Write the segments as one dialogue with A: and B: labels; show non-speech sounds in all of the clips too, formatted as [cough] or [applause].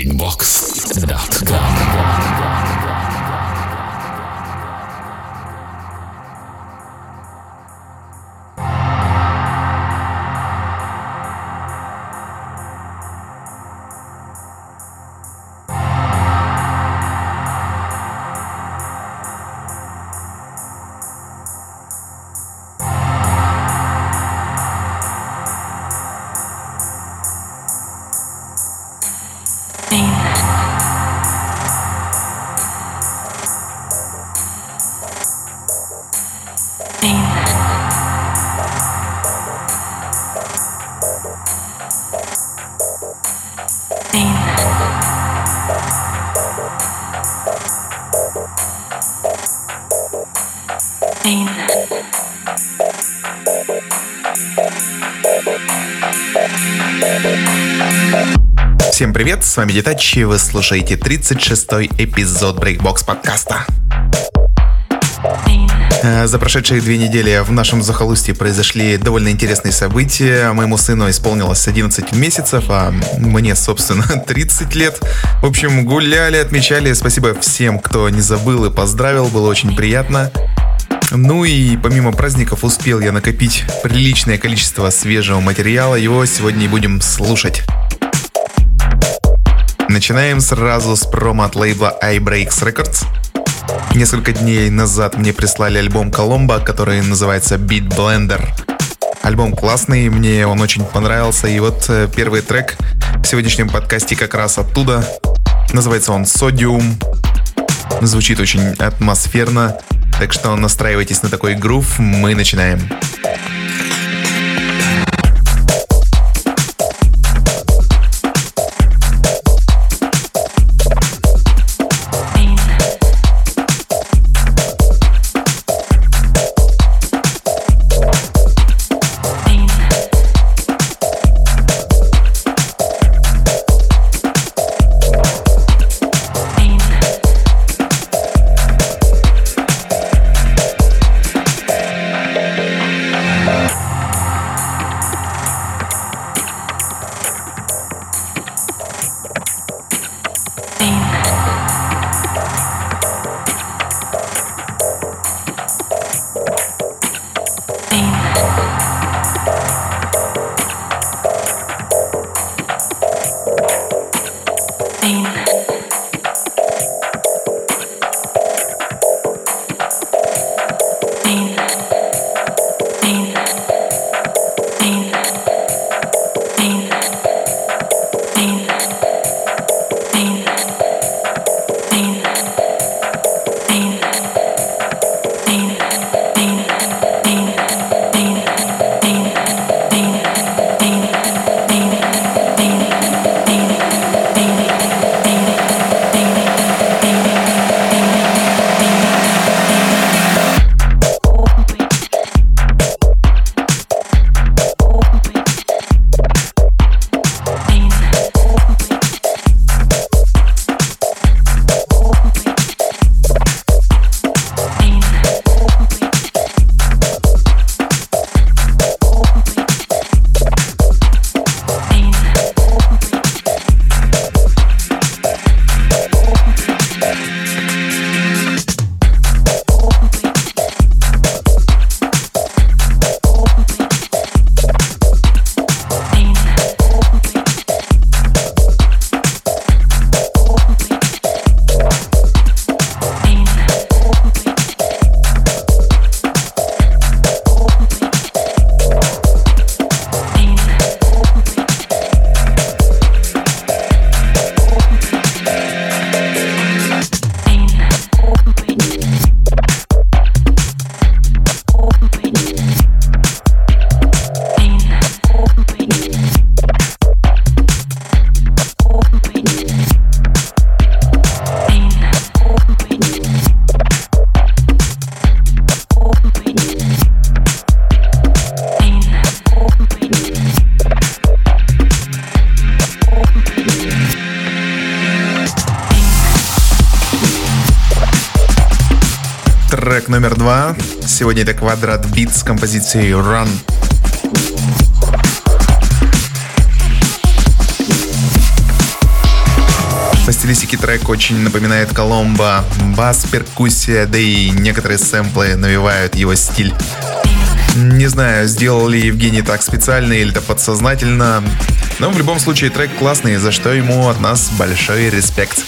A: Bigbox.com
B: Всем привет, с вами Детачи, вы слушаете 36-й эпизод Breakbox подкаста. Э, за прошедшие две недели в нашем захолустье произошли довольно интересные события. Моему сыну исполнилось 11 месяцев, а мне, собственно, [laughs] 30 лет. В общем, гуляли, отмечали. Спасибо всем, кто не забыл и поздравил, было очень приятно. Ну и помимо праздников успел я накопить приличное количество свежего материала, его сегодня и будем слушать. Начинаем сразу с промо от лейбла iBreaks Records. Несколько дней назад мне прислали альбом Коломбо, который называется Beat Blender. Альбом классный, мне он очень понравился, и вот э, первый трек в сегодняшнем подкасте как раз оттуда. Называется он Sodium. Звучит очень атмосферно, так что настраивайтесь на такой грув, мы начинаем. Начинаем. Сегодня это Квадрат Бит с композицией Run. стилистике трек очень напоминает Коломбо. Бас, перкуссия, да и некоторые сэмплы навевают его стиль. Не знаю, сделал ли Евгений так специально или это подсознательно, но в любом случае трек классный, за что ему от нас большой респект.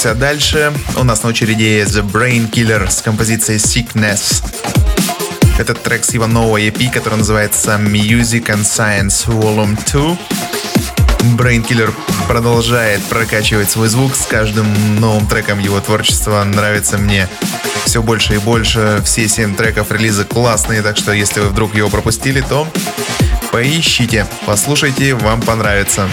B: Двигаемся дальше. У нас на очереди The Brain Killer с композицией Sickness. Этот трек с его нового EP, который называется Music and Science Volume 2. Brain Killer продолжает прокачивать свой звук с каждым новым треком его творчества. Нравится мне все больше и больше. Все семь треков релиза классные, так что если вы вдруг его пропустили, то поищите, послушайте, вам понравится.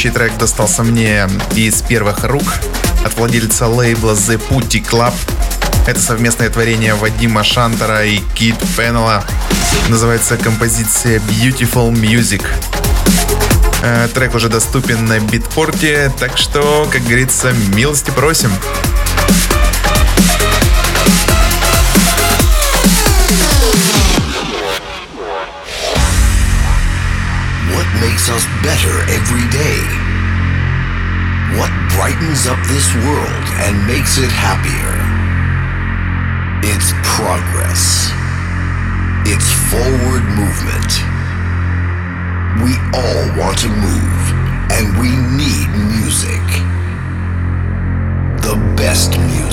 B: Следующий трек достался мне из первых рук от владельца лейбла The Putty Club. Это совместное творение Вадима Шантера и Кит Пеннелла. Называется композиция Beautiful Music. Э, трек уже доступен на битпорте, так что, как говорится, милости просим.
C: Us better every day? What brightens up this world and makes it happier? It's progress. It's forward movement. We all want to move, and we need music. The best music.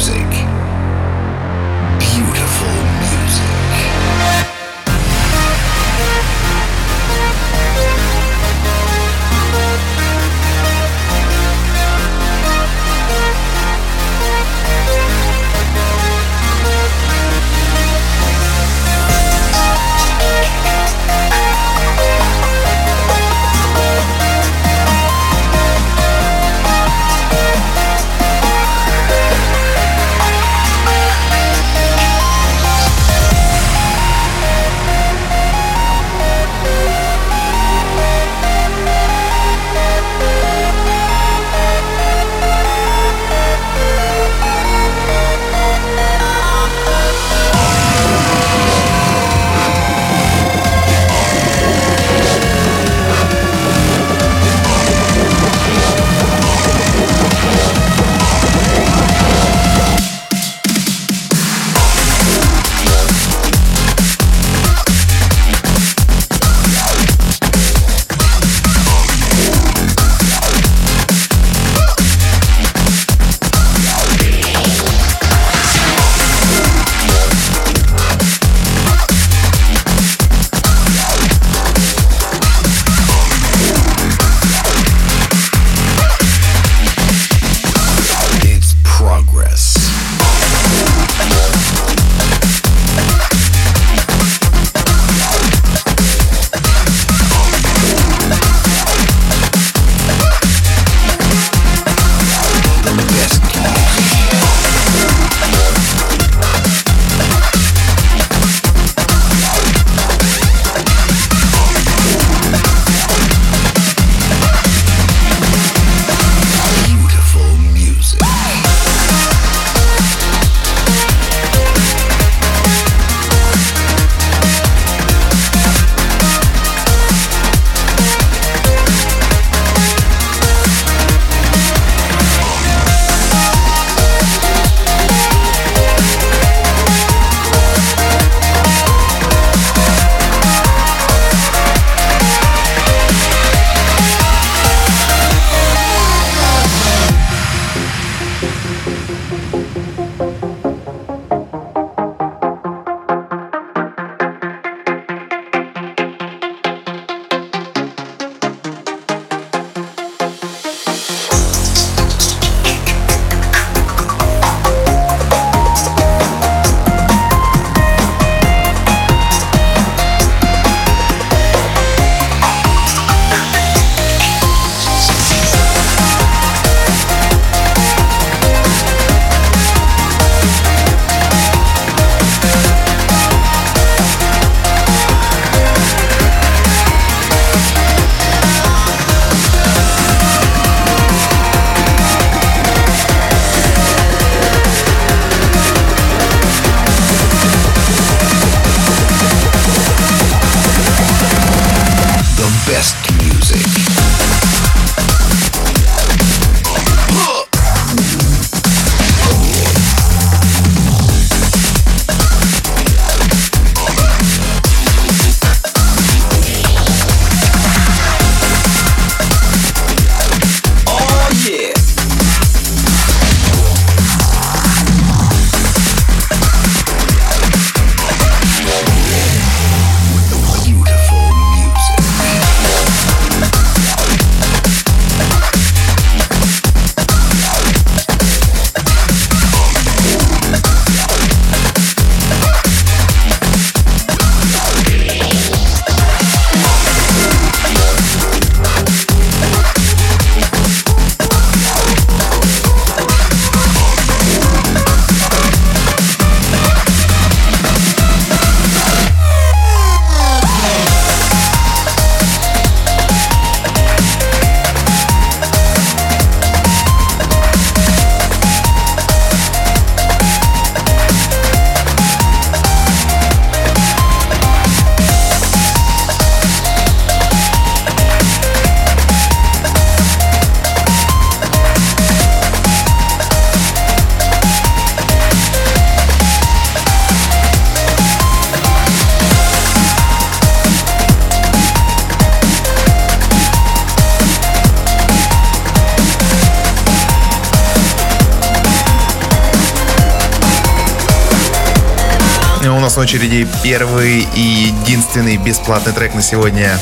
D: Очереди первый и единственный бесплатный трек на сегодня.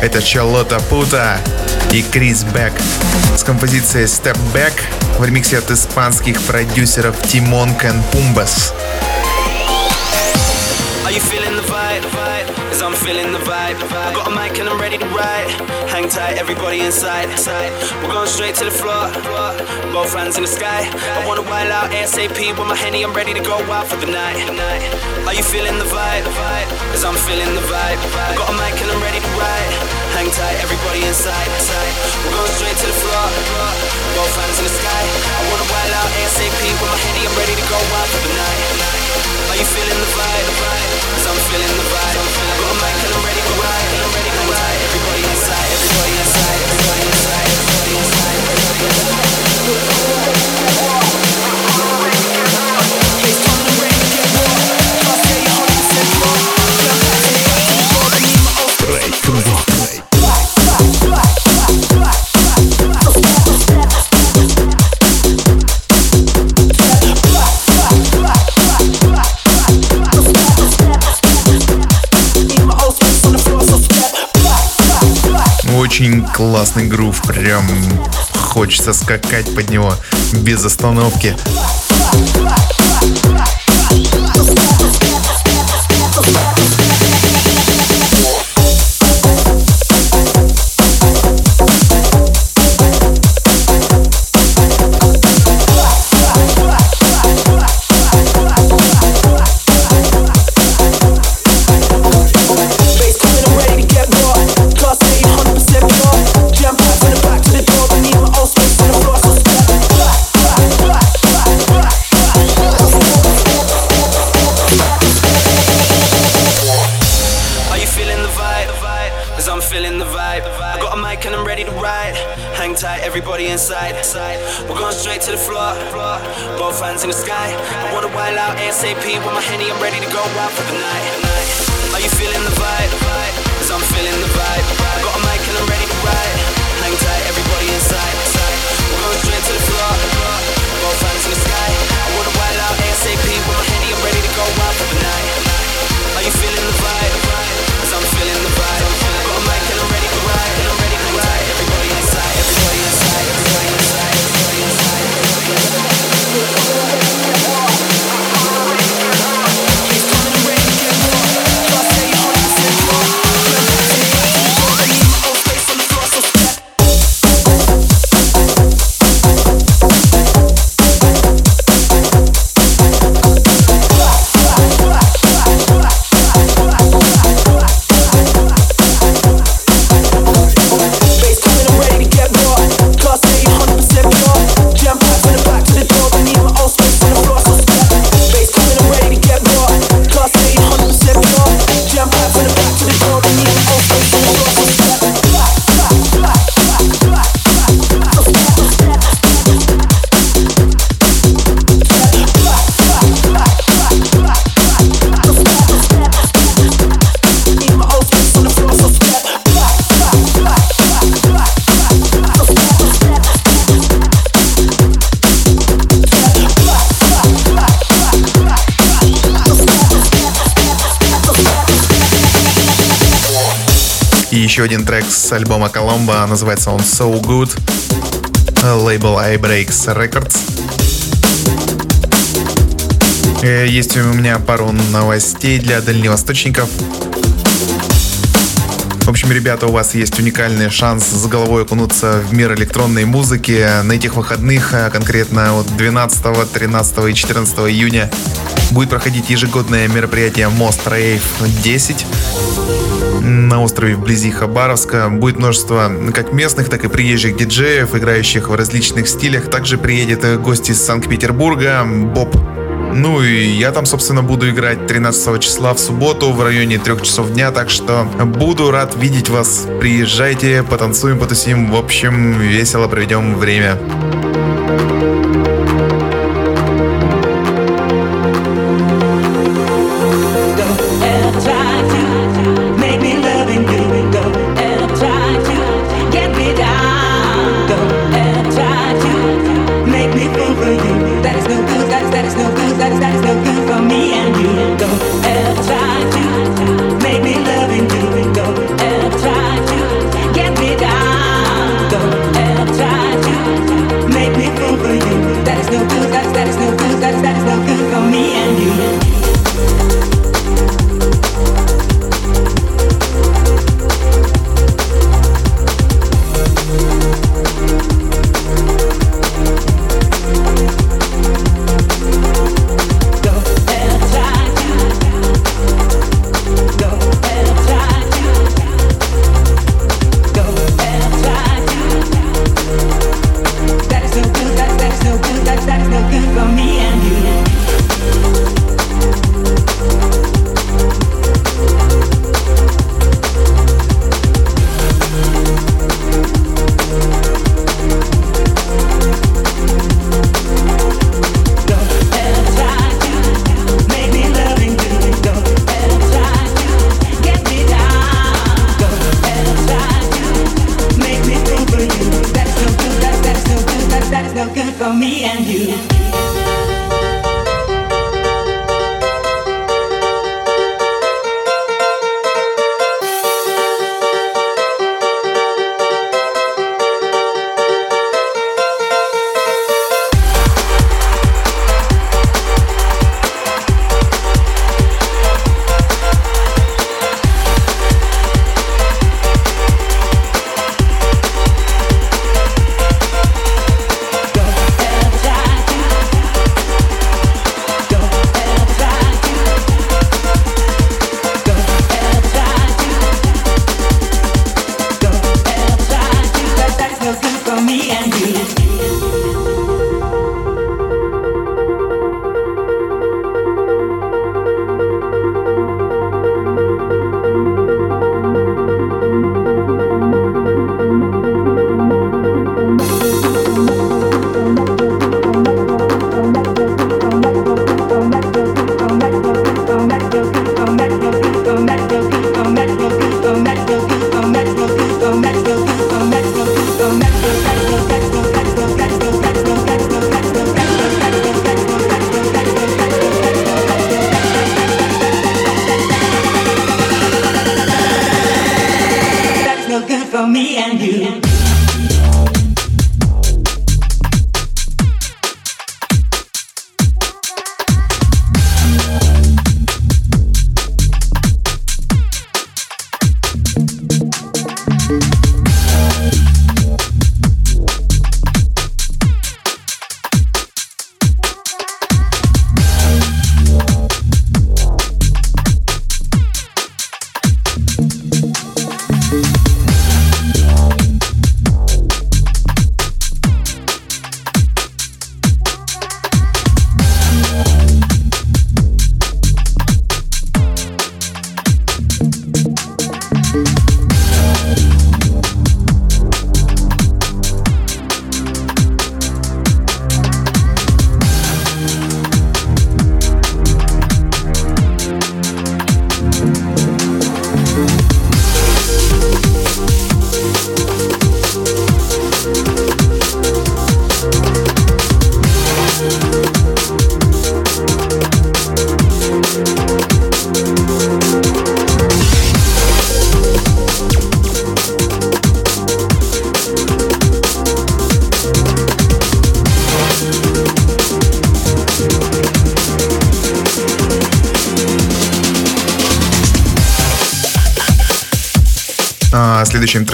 D: Это Чалота Пута и Крис Бек с композицией Step Back в ремиксе от испанских продюсеров Тимон Кен Пумбас. Are you feeling the vibe? Cause I'm feeling the vibe. I got a mic and I'm ready to ride. Hang tight, everybody inside. We're going straight to the floor. Both hands in the sky. I wanna wild out ASAP with my henny. I'm ready to go out for the night. Are you feeling the vibe? Cause I'm feeling the vibe. I got a mic and I'm ready to ride. Hang tight, everybody inside. We're going straight to the классный грув, прям хочется скакать под него без остановки. Один трек с альбома Коломбо, называется он So Good, лейбл iBreaks Records. Э, есть у меня пару новостей для дальневосточников. В общем, ребята, у вас есть уникальный шанс с головой окунуться в мир электронной музыки. На этих выходных, а конкретно вот 12, 13 и 14 июня, будет проходить ежегодное мероприятие Most Rave 10 на острове вблизи Хабаровска. Будет множество как местных, так и приезжих диджеев, играющих в различных стилях. Также приедет гости из Санкт-Петербурга, Боб ну и я там, собственно, буду играть 13 числа в субботу в районе 3 часов дня, так что буду рад видеть вас. Приезжайте, потанцуем, потусим, в общем, весело проведем время.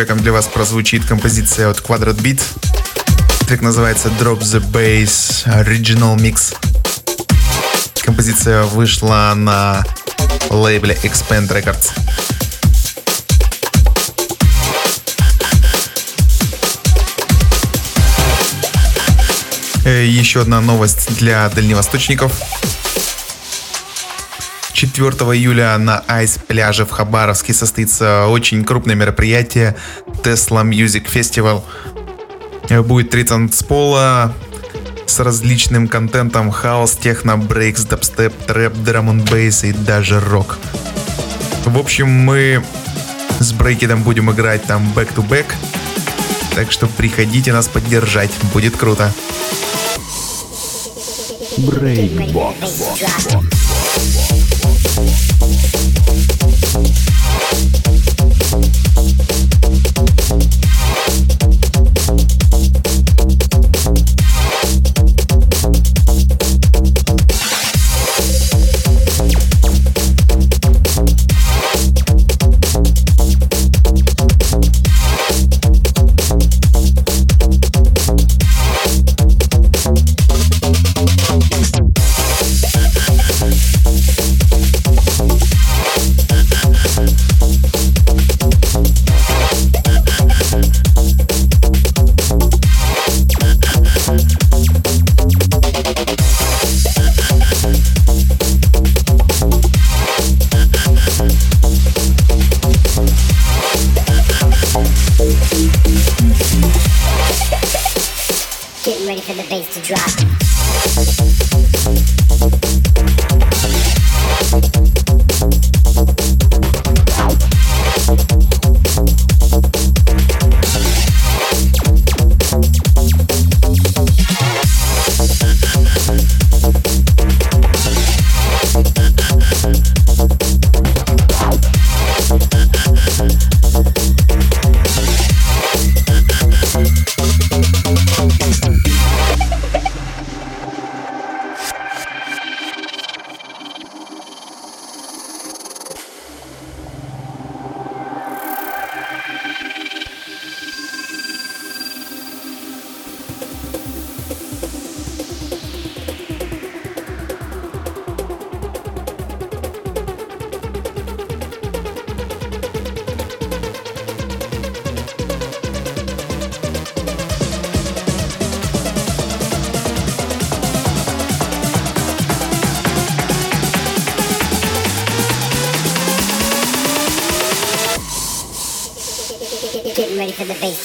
B: Треком для вас прозвучит композиция от Quadrat Beat. Трек называется Drop the Bass Original Mix. Композиция вышла на лейбле Expand Records. Э, еще одна новость для дальневосточников. 4 июля на Айс пляже в Хабаровске состоится очень крупное мероприятие Tesla Music Festival. Будет три танцпола с различным контентом хаос, техно, брейкс, дабстеп, трэп, драм бейс и даже рок. В общем, мы с брейкидом будем играть там back-to-back, так что приходите нас поддержать, будет круто. Breakbox. Breakbox.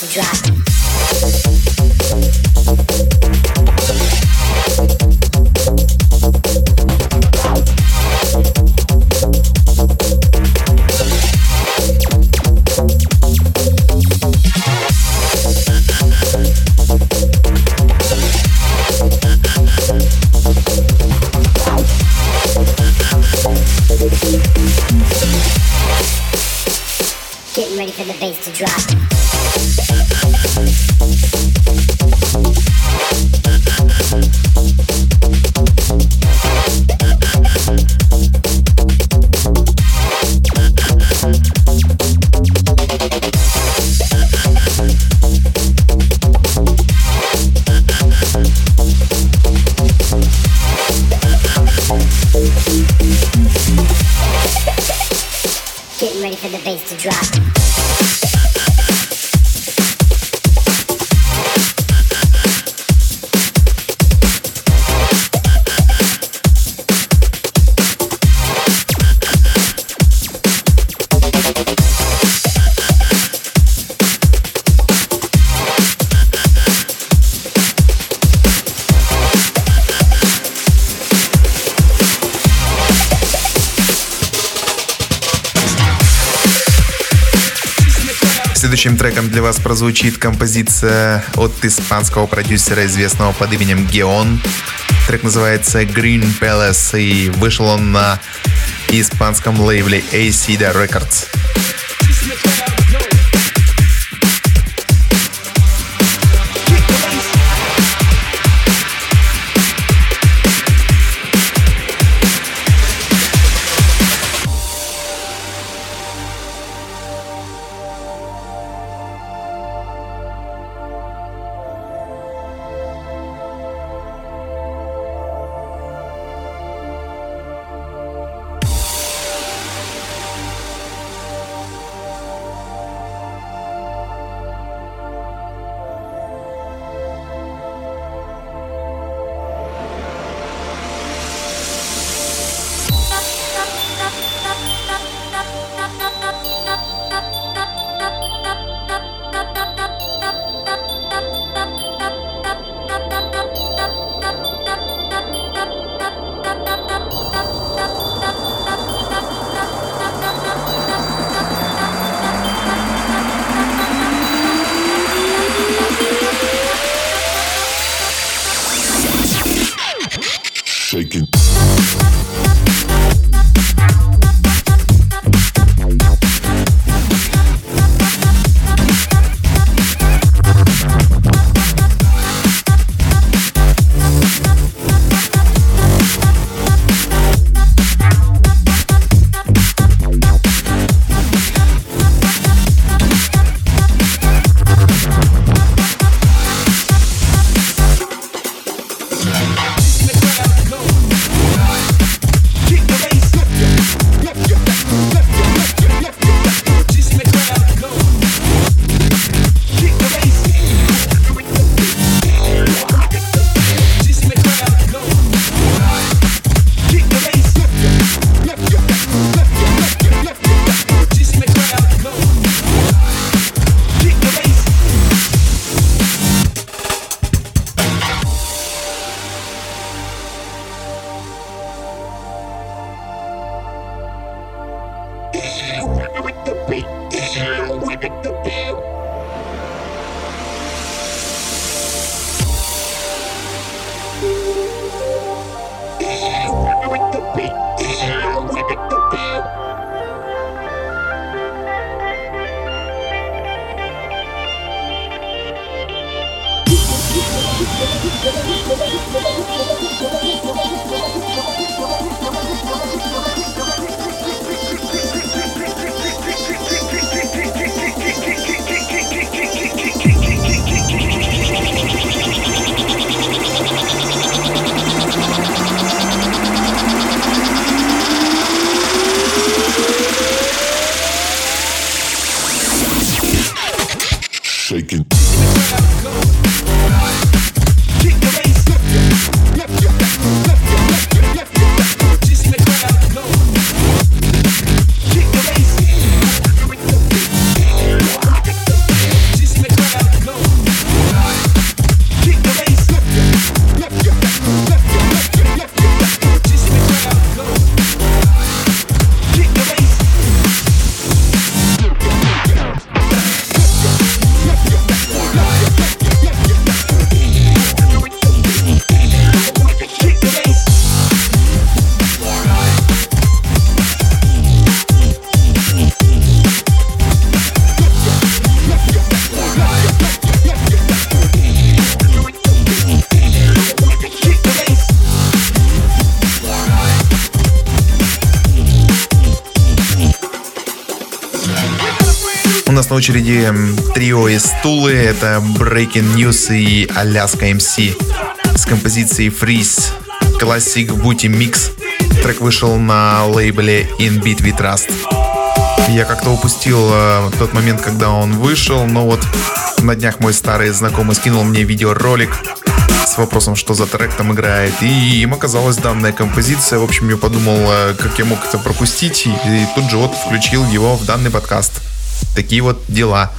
B: dry. Следующим треком для вас прозвучит композиция от испанского продюсера, известного под именем Геон. Трек называется Green Palace и вышел он на испанском лейбле Acida Records.
E: Очереди трио из Тулы. Это Breaking News и Alaska MC с композицией Freeze. Classic Booty Mix. Трек вышел на лейбле In Beat We Trust. Я как-то упустил э, тот момент, когда он вышел, но вот на днях мой старый знакомый скинул мне видеоролик с вопросом, что за трек там играет. И им оказалась данная композиция. В общем, я подумал, э, как я мог это пропустить. И тут же вот включил его в данный подкаст. Такие вот дела.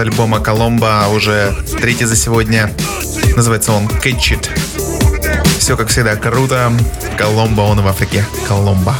B: Альбома Коломбо, уже третий за сегодня. Называется он Catch It. Все, как всегда, круто. Коломбо, он в Африке. Коломбо.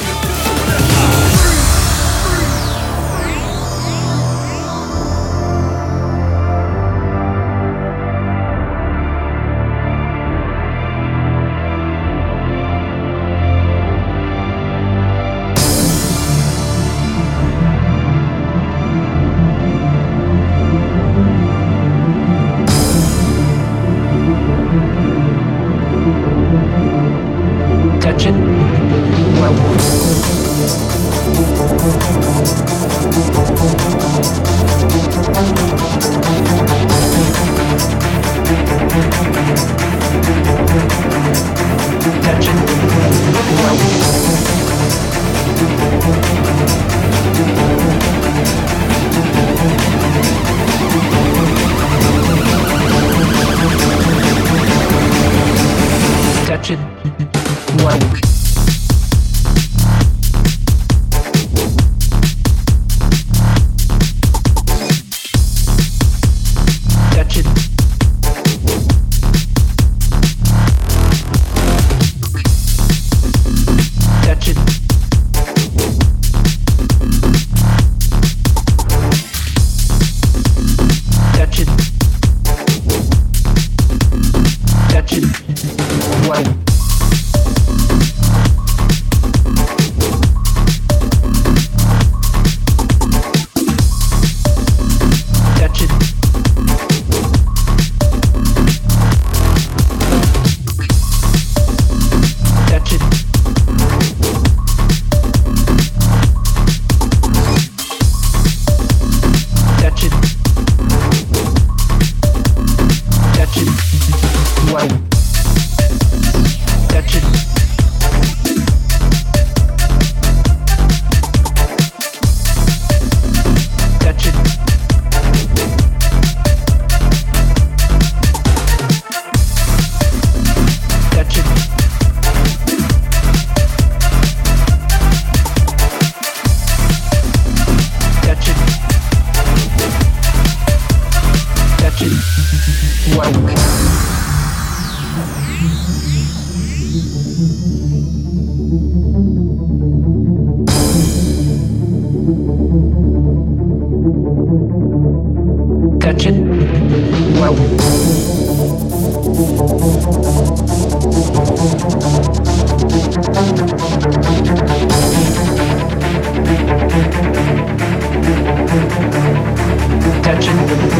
B: также не будут.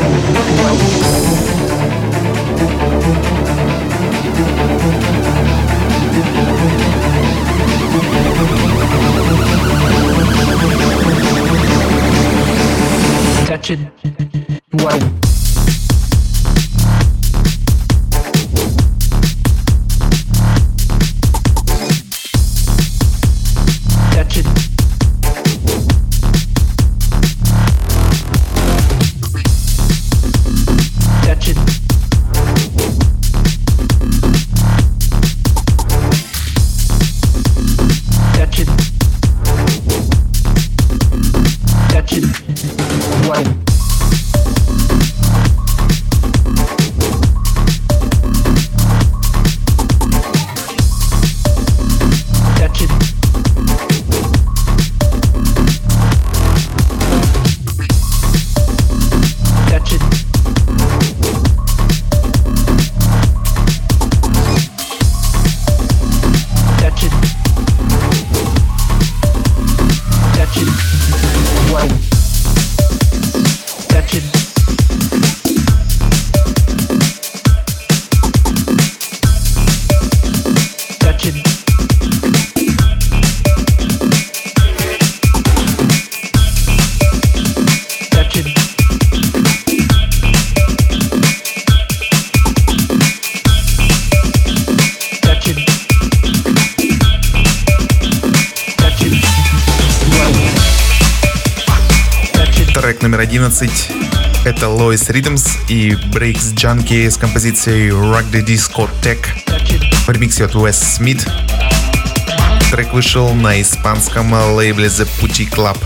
B: Номер 11 это Lois Rhythms и Breaks Junkie с композицией Rock the Discotheque в ремиксе от Wes Smith. Трек вышел на испанском лейбле The Putty Club.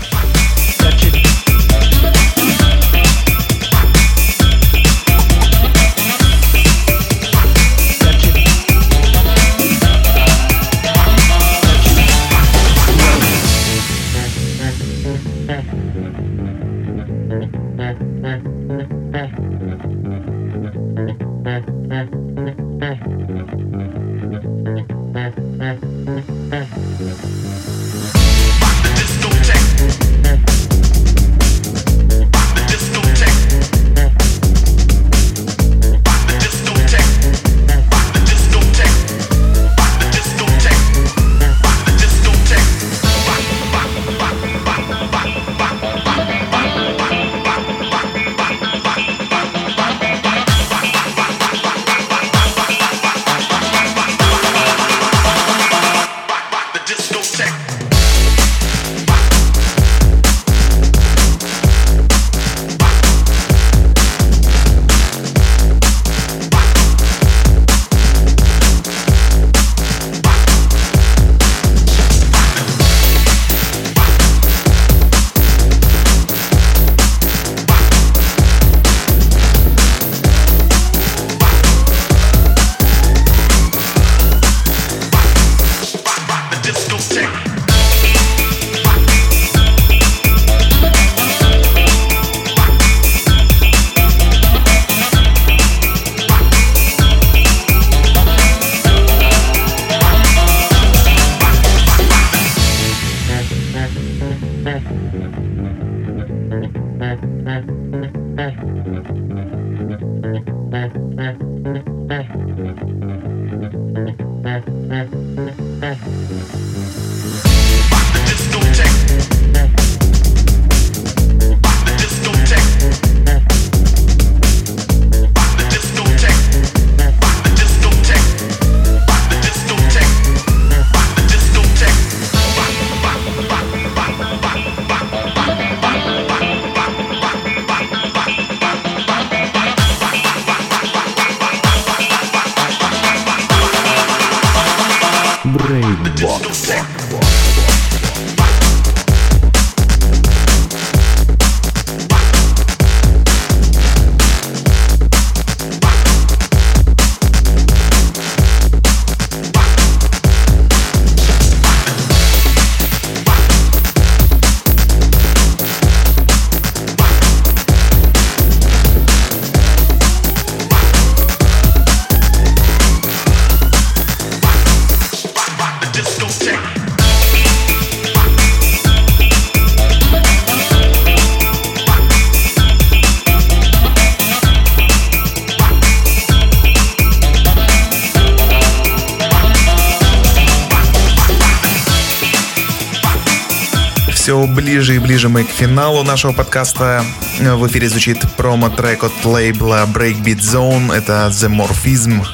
B: Ближе мы к финалу нашего подкаста. В эфире звучит промо-трек от лейбла Breakbeat Zone. Это The Morphism.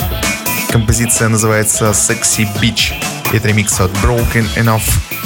B: Композиция называется Sexy Beach. Это ремикс от Broken Enough.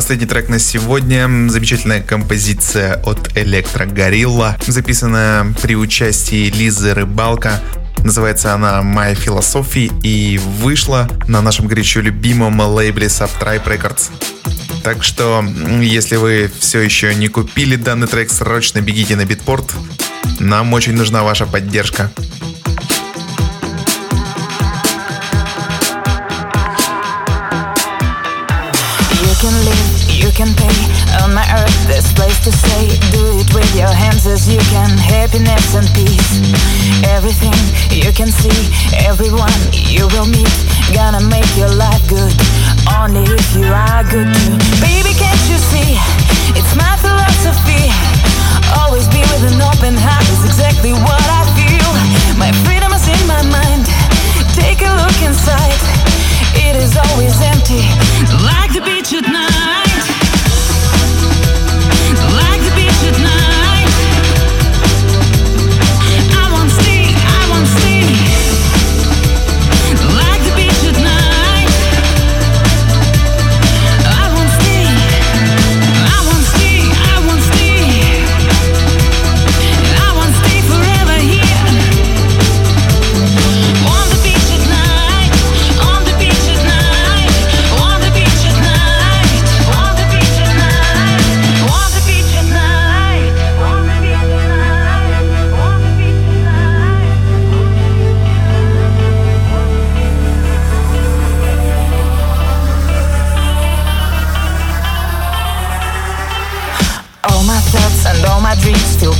B: Последний трек на сегодня. Замечательная композиция от Электро Горилла, записанная при участии Лизы Рыбалка. Называется она «Моя философия» и вышла на нашем горячо любимом лейбле Subtribe Records. Так что, если вы все еще не купили данный трек, срочно бегите на битпорт. Нам очень нужна ваша поддержка.
F: You can pay on my earth. This place to say do it with your hands as you can. Happiness and peace. Everything you can see everyone you will meet. Gonna make your life good. Only if you are good too. Baby can't you see? It's my philosophy. Always be with an open heart is exactly what i feel. My freedom is in my mind. Take a look inside. It is always empty. Like the beach at night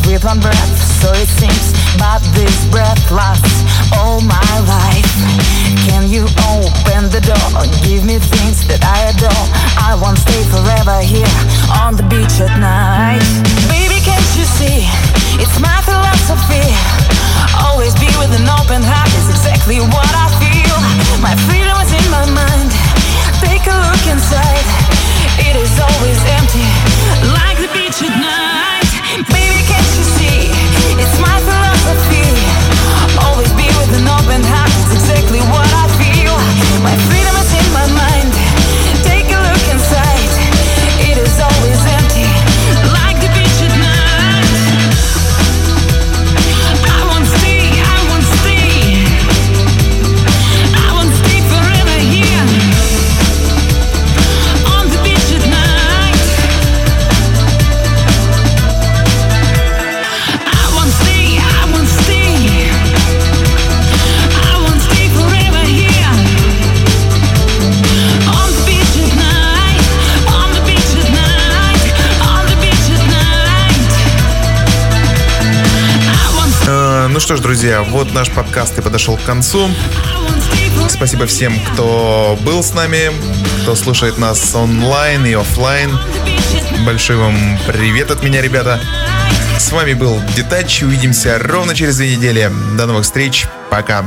F: with one breath, so it seems. But this breath lasts all my life. Can you open the door? Give me things that I adore. I won't stay forever here on the beach at night. Baby, can't you see? It's my philosophy. Always be with an open heart is exactly what I feel. My freedom is in my mind. Take a look inside. It is always empty, like the beach at night. Baby, It's my philosophy, always be with an open heart. It's exactly what I feel. My freedom is in my mind.
B: Что ж, друзья, вот наш подкаст и подошел к концу. Спасибо всем, кто был с нами, кто слушает нас онлайн и офлайн. Большой вам привет от меня, ребята. С вами был Детач. Увидимся ровно через две недели. До новых встреч. Пока.